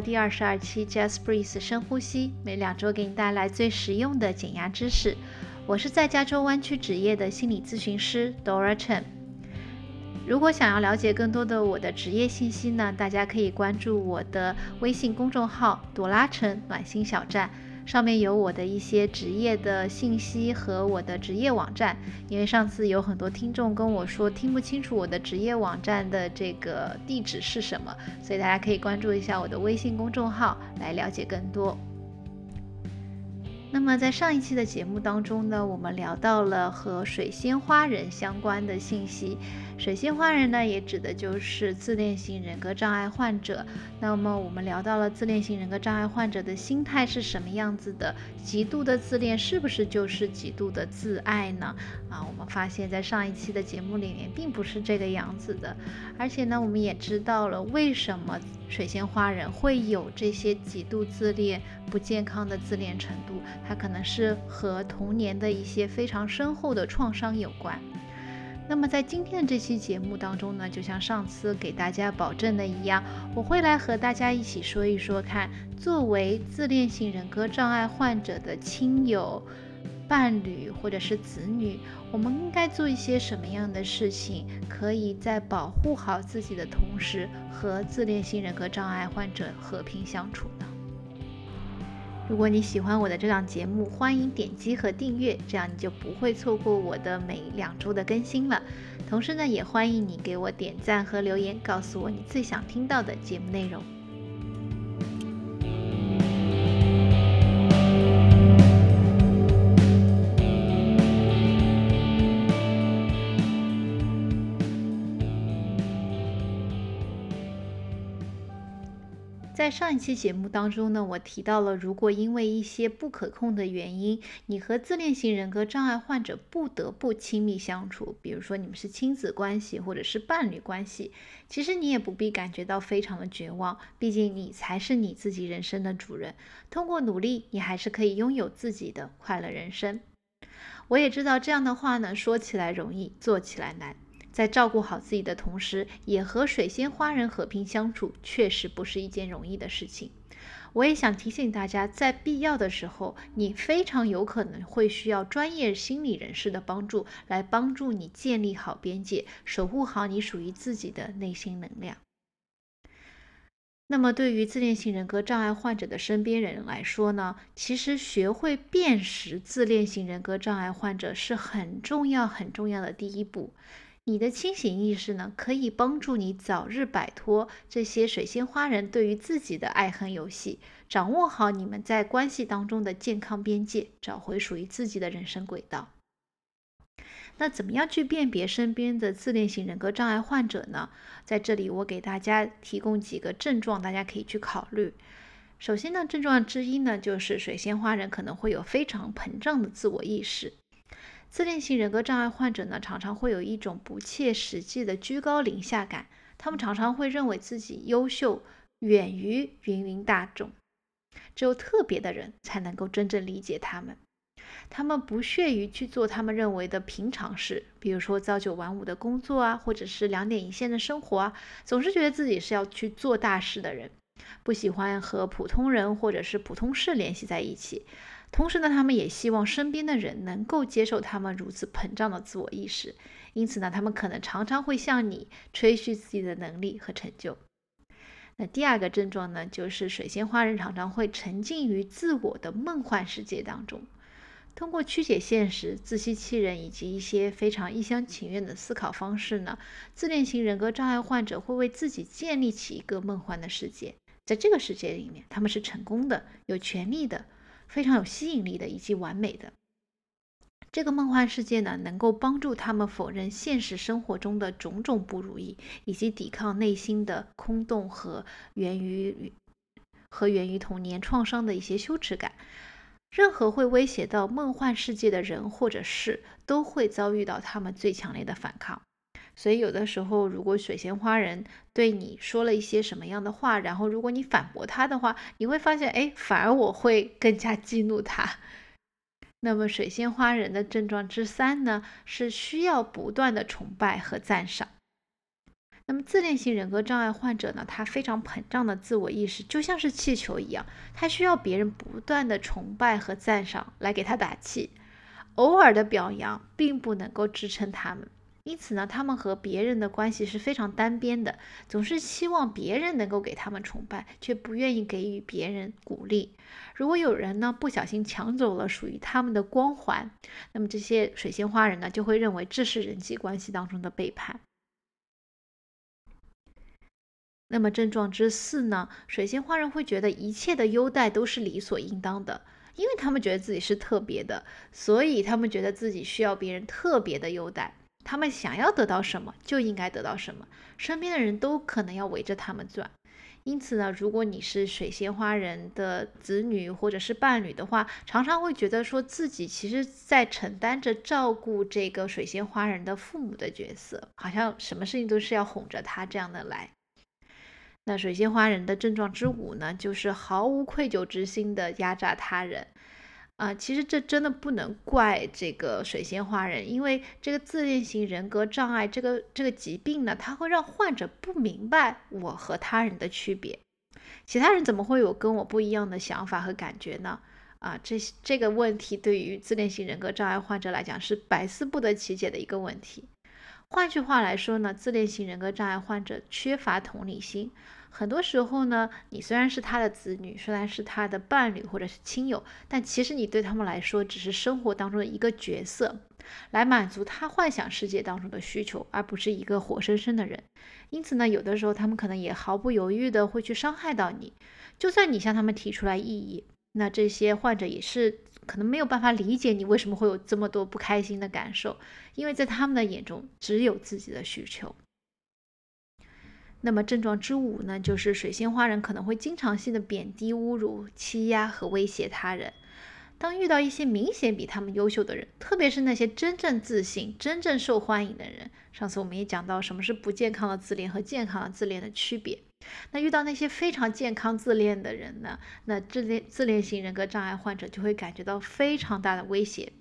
第二十二期 Just Breathe 深呼吸，每两周给你带来最实用的减压知识。我是在加州湾区职业的心理咨询师 Dora Chen。如果想要了解更多的我的职业信息呢，大家可以关注我的微信公众号“朵拉城暖心小站”。上面有我的一些职业的信息和我的职业网站，因为上次有很多听众跟我说听不清楚我的职业网站的这个地址是什么，所以大家可以关注一下我的微信公众号来了解更多。那么在上一期的节目当中呢，我们聊到了和水仙花人相关的信息。水仙花人呢，也指的就是自恋型人格障碍患者。那么我们聊到了自恋型人格障碍患者的心态是什么样子的？极度的自恋是不是就是极度的自爱呢？啊，我们发现，在上一期的节目里面，并不是这个样子的。而且呢，我们也知道了为什么水仙花人会有这些极度自恋、不健康的自恋程度。它可能是和童年的一些非常深厚的创伤有关。那么在今天的这期节目当中呢，就像上次给大家保证的一样，我会来和大家一起说一说，看作为自恋型人格障碍患者的亲友、伴侣或者是子女，我们应该做一些什么样的事情，可以在保护好自己的同时，和自恋型人格障碍患者和平相处？如果你喜欢我的这档节目，欢迎点击和订阅，这样你就不会错过我的每两周的更新了。同时呢，也欢迎你给我点赞和留言，告诉我你最想听到的节目内容。在上一期节目当中呢，我提到了，如果因为一些不可控的原因，你和自恋型人格障碍患者不得不亲密相处，比如说你们是亲子关系或者是伴侣关系，其实你也不必感觉到非常的绝望，毕竟你才是你自己人生的主人。通过努力，你还是可以拥有自己的快乐人生。我也知道这样的话呢，说起来容易，做起来难。在照顾好自己的同时，也和水仙花人和平相处，确实不是一件容易的事情。我也想提醒大家，在必要的时候，你非常有可能会需要专业心理人士的帮助，来帮助你建立好边界，守护好你属于自己的内心能量。那么，对于自恋型人格障碍患者的身边人来说呢，其实学会辨识自恋型人格障碍患者是很重要、很重要的第一步。你的清醒意识呢，可以帮助你早日摆脱这些水仙花人对于自己的爱恨游戏，掌握好你们在关系当中的健康边界，找回属于自己的人生轨道。那怎么样去辨别身边的自恋型人格障碍患者呢？在这里，我给大家提供几个症状，大家可以去考虑。首先呢，症状之一呢，就是水仙花人可能会有非常膨胀的自我意识。自恋型人格障碍患者呢，常常会有一种不切实际的居高临下感。他们常常会认为自己优秀，远于芸芸大众。只有特别的人才能够真正理解他们。他们不屑于去做他们认为的平常事，比如说朝九晚五的工作啊，或者是两点一线的生活啊。总是觉得自己是要去做大事的人，不喜欢和普通人或者是普通事联系在一起。同时呢，他们也希望身边的人能够接受他们如此膨胀的自我意识，因此呢，他们可能常常会向你吹嘘自己的能力和成就。那第二个症状呢，就是水仙花人常常会沉浸于自我的梦幻世界当中，通过曲解现实、自欺欺人以及一些非常一厢情愿的思考方式呢，自恋型人格障碍患者会为自己建立起一个梦幻的世界，在这个世界里面，他们是成功的、有权利的。非常有吸引力的以及完美的这个梦幻世界呢，能够帮助他们否认现实生活中的种种不如意，以及抵抗内心的空洞和源于和源于童年创伤的一些羞耻感。任何会威胁到梦幻世界的人或者事，都会遭遇到他们最强烈的反抗。所以，有的时候，如果水仙花人对你说了一些什么样的话，然后如果你反驳他的话，你会发现，哎，反而我会更加激怒他。那么，水仙花人的症状之三呢，是需要不断的崇拜和赞赏。那么自恋型人格障碍患者呢，他非常膨胀的自我意识就像是气球一样，他需要别人不断的崇拜和赞赏来给他打气，偶尔的表扬并不能够支撑他们。因此呢，他们和别人的关系是非常单边的，总是希望别人能够给他们崇拜，却不愿意给予别人鼓励。如果有人呢不小心抢走了属于他们的光环，那么这些水仙花人呢就会认为这是人际关系当中的背叛。那么症状之四呢，水仙花人会觉得一切的优待都是理所应当的，因为他们觉得自己是特别的，所以他们觉得自己需要别人特别的优待。他们想要得到什么就应该得到什么，身边的人都可能要围着他们转。因此呢，如果你是水仙花人的子女或者是伴侣的话，常常会觉得说自己其实在承担着照顾这个水仙花人的父母的角色，好像什么事情都是要哄着他这样的来。那水仙花人的症状之五呢，就是毫无愧疚之心的压榨他人。啊，其实这真的不能怪这个水仙花人，因为这个自恋型人格障碍这个这个疾病呢，它会让患者不明白我和他人的区别，其他人怎么会有跟我不一样的想法和感觉呢？啊，这这个问题对于自恋型人格障碍患者来讲是百思不得其解的一个问题。换句话来说呢，自恋型人格障碍患者缺乏同理心。很多时候呢，你虽然是他的子女，虽然是他的伴侣或者是亲友，但其实你对他们来说只是生活当中的一个角色，来满足他幻想世界当中的需求，而不是一个活生生的人。因此呢，有的时候他们可能也毫不犹豫的会去伤害到你，就算你向他们提出来异议，那这些患者也是可能没有办法理解你为什么会有这么多不开心的感受，因为在他们的眼中只有自己的需求。那么症状之五呢，就是水仙花人可能会经常性的贬低、侮辱、欺压和威胁他人。当遇到一些明显比他们优秀的人，特别是那些真正自信、真正受欢迎的人，上次我们也讲到什么是不健康的自恋和健康的自恋的区别。那遇到那些非常健康自恋的人呢，那自恋自恋型人格障碍患者就会感觉到非常大的威胁。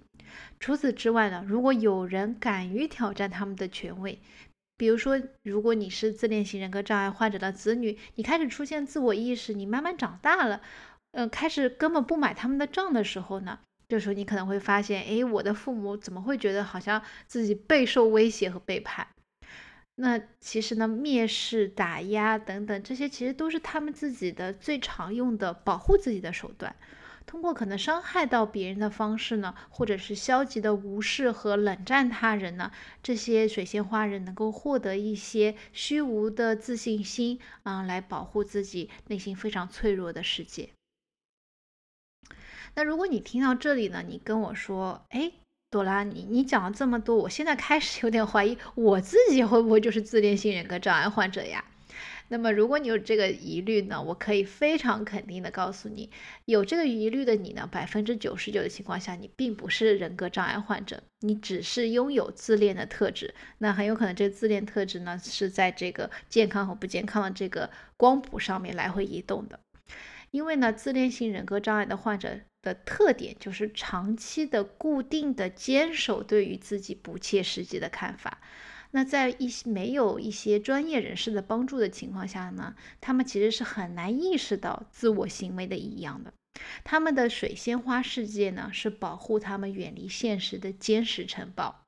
除此之外呢，如果有人敢于挑战他们的权威，比如说，如果你是自恋型人格障碍患者的子女，你开始出现自我意识，你慢慢长大了，嗯，开始根本不买他们的账的时候呢，这时候你可能会发现，哎，我的父母怎么会觉得好像自己备受威胁和背叛？那其实呢，蔑视、打压等等，这些其实都是他们自己的最常用的保护自己的手段。通过可能伤害到别人的方式呢，或者是消极的无视和冷战他人呢，这些水仙花人能够获得一些虚无的自信心啊，来保护自己内心非常脆弱的世界。那如果你听到这里呢，你跟我说，哎，朵拉，你你讲了这么多，我现在开始有点怀疑，我自己会不会就是自恋性人格障碍患者呀？那么，如果你有这个疑虑呢，我可以非常肯定的告诉你，有这个疑虑的你呢，百分之九十九的情况下，你并不是人格障碍患者，你只是拥有自恋的特质。那很有可能这个自恋特质呢，是在这个健康和不健康的这个光谱上面来回移动的。因为呢，自恋性人格障碍的患者的特点就是长期的、固定的坚守对于自己不切实际的看法。那在一些没有一些专业人士的帮助的情况下呢，他们其实是很难意识到自我行为的异样的。他们的水仙花世界呢，是保护他们远离现实的坚实城堡。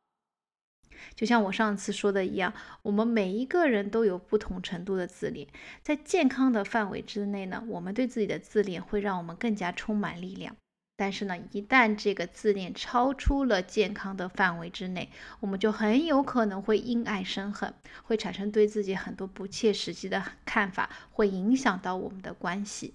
就像我上次说的一样，我们每一个人都有不同程度的自恋，在健康的范围之内呢，我们对自己的自恋会让我们更加充满力量。但是呢，一旦这个自恋超出了健康的范围之内，我们就很有可能会因爱生恨，会产生对自己很多不切实际的看法，会影响到我们的关系。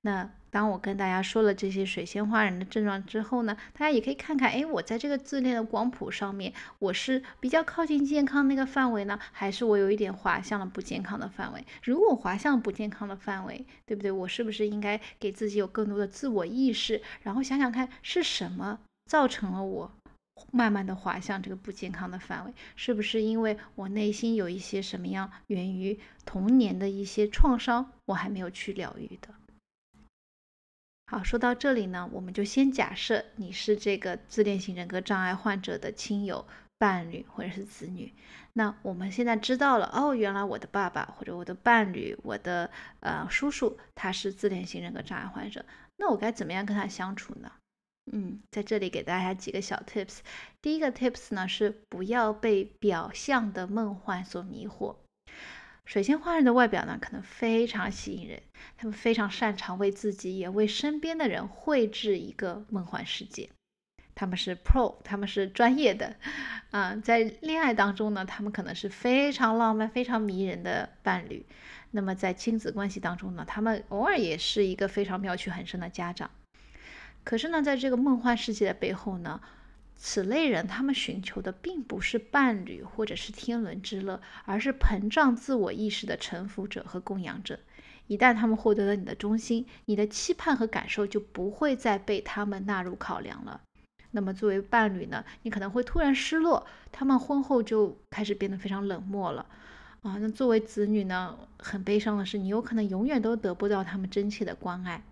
那当我跟大家说了这些水仙花人的症状之后呢，大家也可以看看，哎，我在这个自恋的光谱上面，我是比较靠近健康那个范围呢，还是我有一点滑向了不健康的范围？如果滑向不健康的范围，对不对？我是不是应该给自己有更多的自我意识，然后想想看是什么造成了我慢慢的滑向这个不健康的范围？是不是因为我内心有一些什么样源于童年的一些创伤，我还没有去疗愈的？好，说到这里呢，我们就先假设你是这个自恋型人格障碍患者的亲友，伴侣或者是子女。那我们现在知道了，哦，原来我的爸爸或者我的伴侣，我的呃叔叔他是自恋型人格障碍患者，那我该怎么样跟他相处呢？嗯，在这里给大家几个小 tips。第一个 tips 呢是不要被表象的梦幻所迷惑。水仙花人的外表呢可能非常吸引人，他们非常擅长为自己也为身边的人绘制一个梦幻世界。他们是 pro，他们是专业的。啊，在恋爱当中呢，他们可能是非常浪漫、非常迷人的伴侣。那么在亲子关系当中呢，他们偶尔也是一个非常妙趣横生的家长。可是呢，在这个梦幻世界的背后呢，此类人他们寻求的并不是伴侣或者是天伦之乐，而是膨胀自我意识的臣服者和供养者。一旦他们获得了你的忠心，你的期盼和感受就不会再被他们纳入考量了。那么作为伴侣呢，你可能会突然失落，他们婚后就开始变得非常冷漠了。啊，那作为子女呢，很悲伤的是，你有可能永远都得不到他们真切的关爱。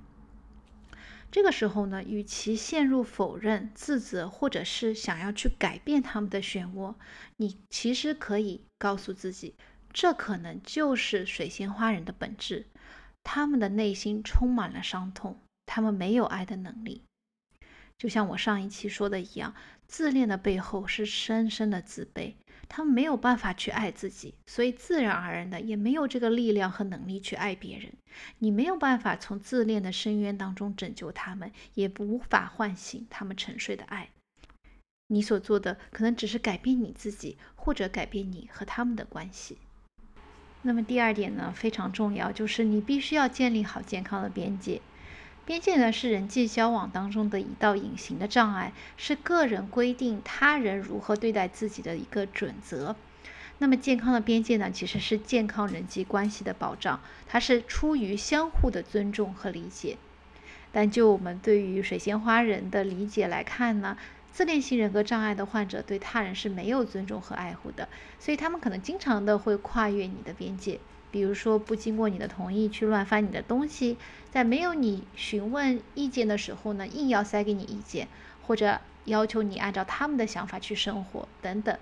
这个时候呢，与其陷入否认、自责，或者是想要去改变他们的漩涡，你其实可以告诉自己，这可能就是水仙花人的本质。他们的内心充满了伤痛，他们没有爱的能力。就像我上一期说的一样，自恋的背后是深深的自卑。他们没有办法去爱自己，所以自然而然的也没有这个力量和能力去爱别人。你没有办法从自恋的深渊当中拯救他们，也无法唤醒他们沉睡的爱。你所做的可能只是改变你自己，或者改变你和他们的关系。那么第二点呢，非常重要，就是你必须要建立好健康的边界。边界呢，是人际交往当中的一道隐形的障碍，是个人规定他人如何对待自己的一个准则。那么，健康的边界呢，其实是健康人际关系的保障，它是出于相互的尊重和理解。但就我们对于水仙花人的理解来看呢，自恋型人格障碍的患者对他人是没有尊重和爱护的，所以他们可能经常的会跨越你的边界。比如说，不经过你的同意去乱翻你的东西，在没有你询问意见的时候呢，硬要塞给你意见，或者要求你按照他们的想法去生活等等。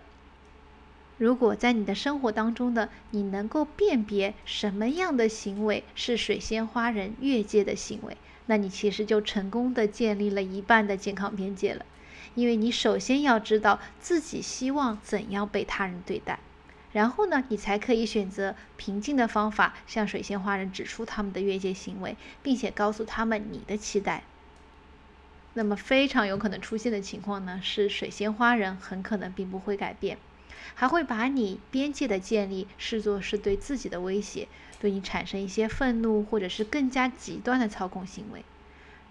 如果在你的生活当中的你能够辨别什么样的行为是水仙花人越界的行为，那你其实就成功的建立了一半的健康边界了，因为你首先要知道自己希望怎样被他人对待。然后呢，你才可以选择平静的方法，向水仙花人指出他们的越界行为，并且告诉他们你的期待。那么非常有可能出现的情况呢，是水仙花人很可能并不会改变，还会把你边界的建立视作是对自己的威胁，对你产生一些愤怒或者是更加极端的操控行为。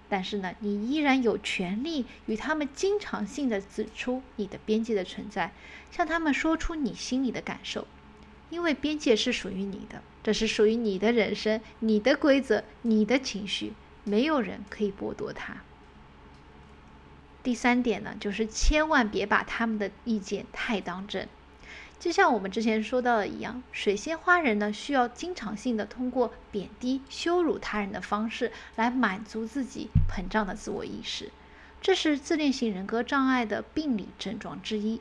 但是呢，你依然有权利与他们经常性的指出你的边界的存在，向他们说出你心里的感受，因为边界是属于你的，这是属于你的人生、你的规则、你的情绪，没有人可以剥夺它。第三点呢，就是千万别把他们的意见太当真。就像我们之前说到的一样，水仙花人呢需要经常性的通过贬低、羞辱他人的方式来满足自己膨胀的自我意识，这是自恋型人格障碍的病理症状之一。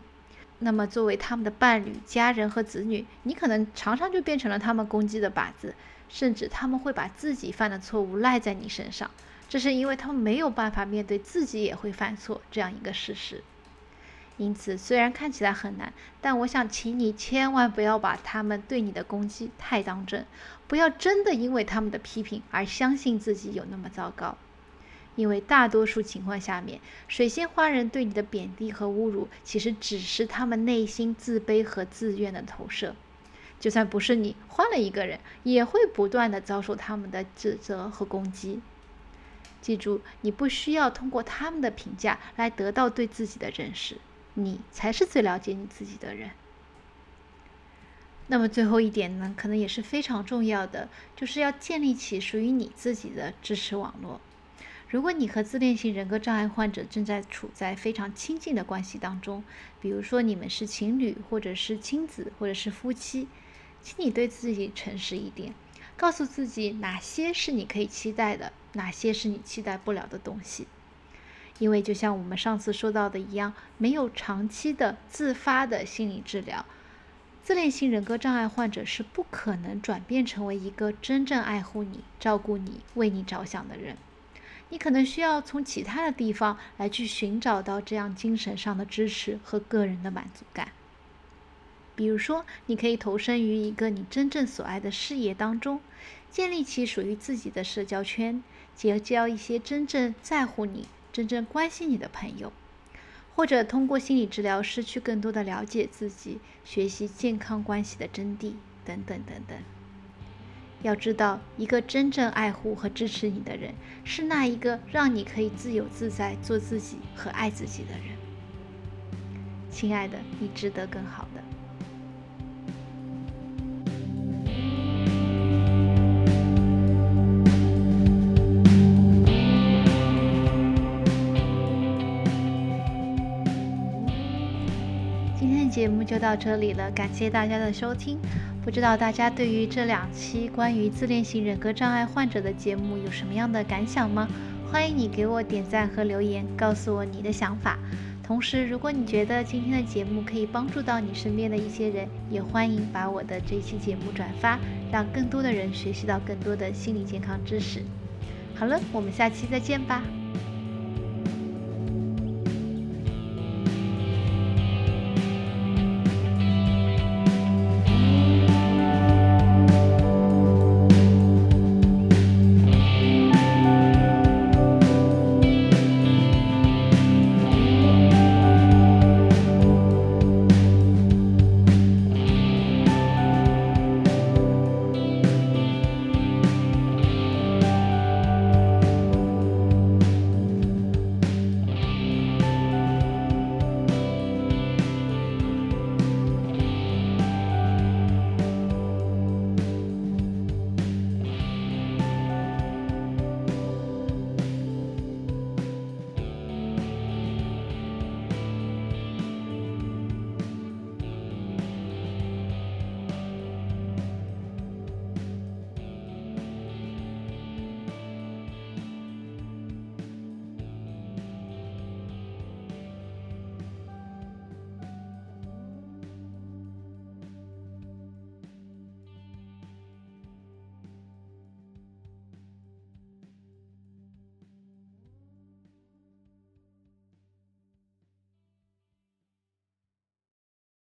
那么，作为他们的伴侣、家人和子女，你可能常常就变成了他们攻击的靶子，甚至他们会把自己犯的错误赖在你身上，这是因为他们没有办法面对自己也会犯错这样一个事实。因此，虽然看起来很难，但我想请你千万不要把他们对你的攻击太当真，不要真的因为他们的批评而相信自己有那么糟糕。因为大多数情况下面，水仙花人对你的贬低和侮辱，其实只是他们内心自卑和自怨的投射。就算不是你，换了一个人，也会不断的遭受他们的指责和攻击。记住，你不需要通过他们的评价来得到对自己的认识。你才是最了解你自己的人。那么最后一点呢，可能也是非常重要的，就是要建立起属于你自己的支持网络。如果你和自恋型人格障碍患者正在处在非常亲近的关系当中，比如说你们是情侣，或者是亲子，或者是夫妻，请你对自己诚实一点，告诉自己哪些是你可以期待的，哪些是你期待不了的东西。因为就像我们上次说到的一样，没有长期的自发的心理治疗，自恋型人格障碍患者是不可能转变成为一个真正爱护你、照顾你、为你着想的人。你可能需要从其他的地方来去寻找到这样精神上的支持和个人的满足感。比如说，你可以投身于一个你真正所爱的事业当中，建立起属于自己的社交圈，结交一些真正在乎你。真正关心你的朋友，或者通过心理治疗师去更多的了解自己，学习健康关系的真谛，等等等等。要知道，一个真正爱护和支持你的人，是那一个让你可以自由自在做自己和爱自己的人。亲爱的，你值得更好的。就到这里了，感谢大家的收听。不知道大家对于这两期关于自恋型人格障碍患者的节目有什么样的感想吗？欢迎你给我点赞和留言，告诉我你的想法。同时，如果你觉得今天的节目可以帮助到你身边的一些人，也欢迎把我的这期节目转发，让更多的人学习到更多的心理健康知识。好了，我们下期再见吧。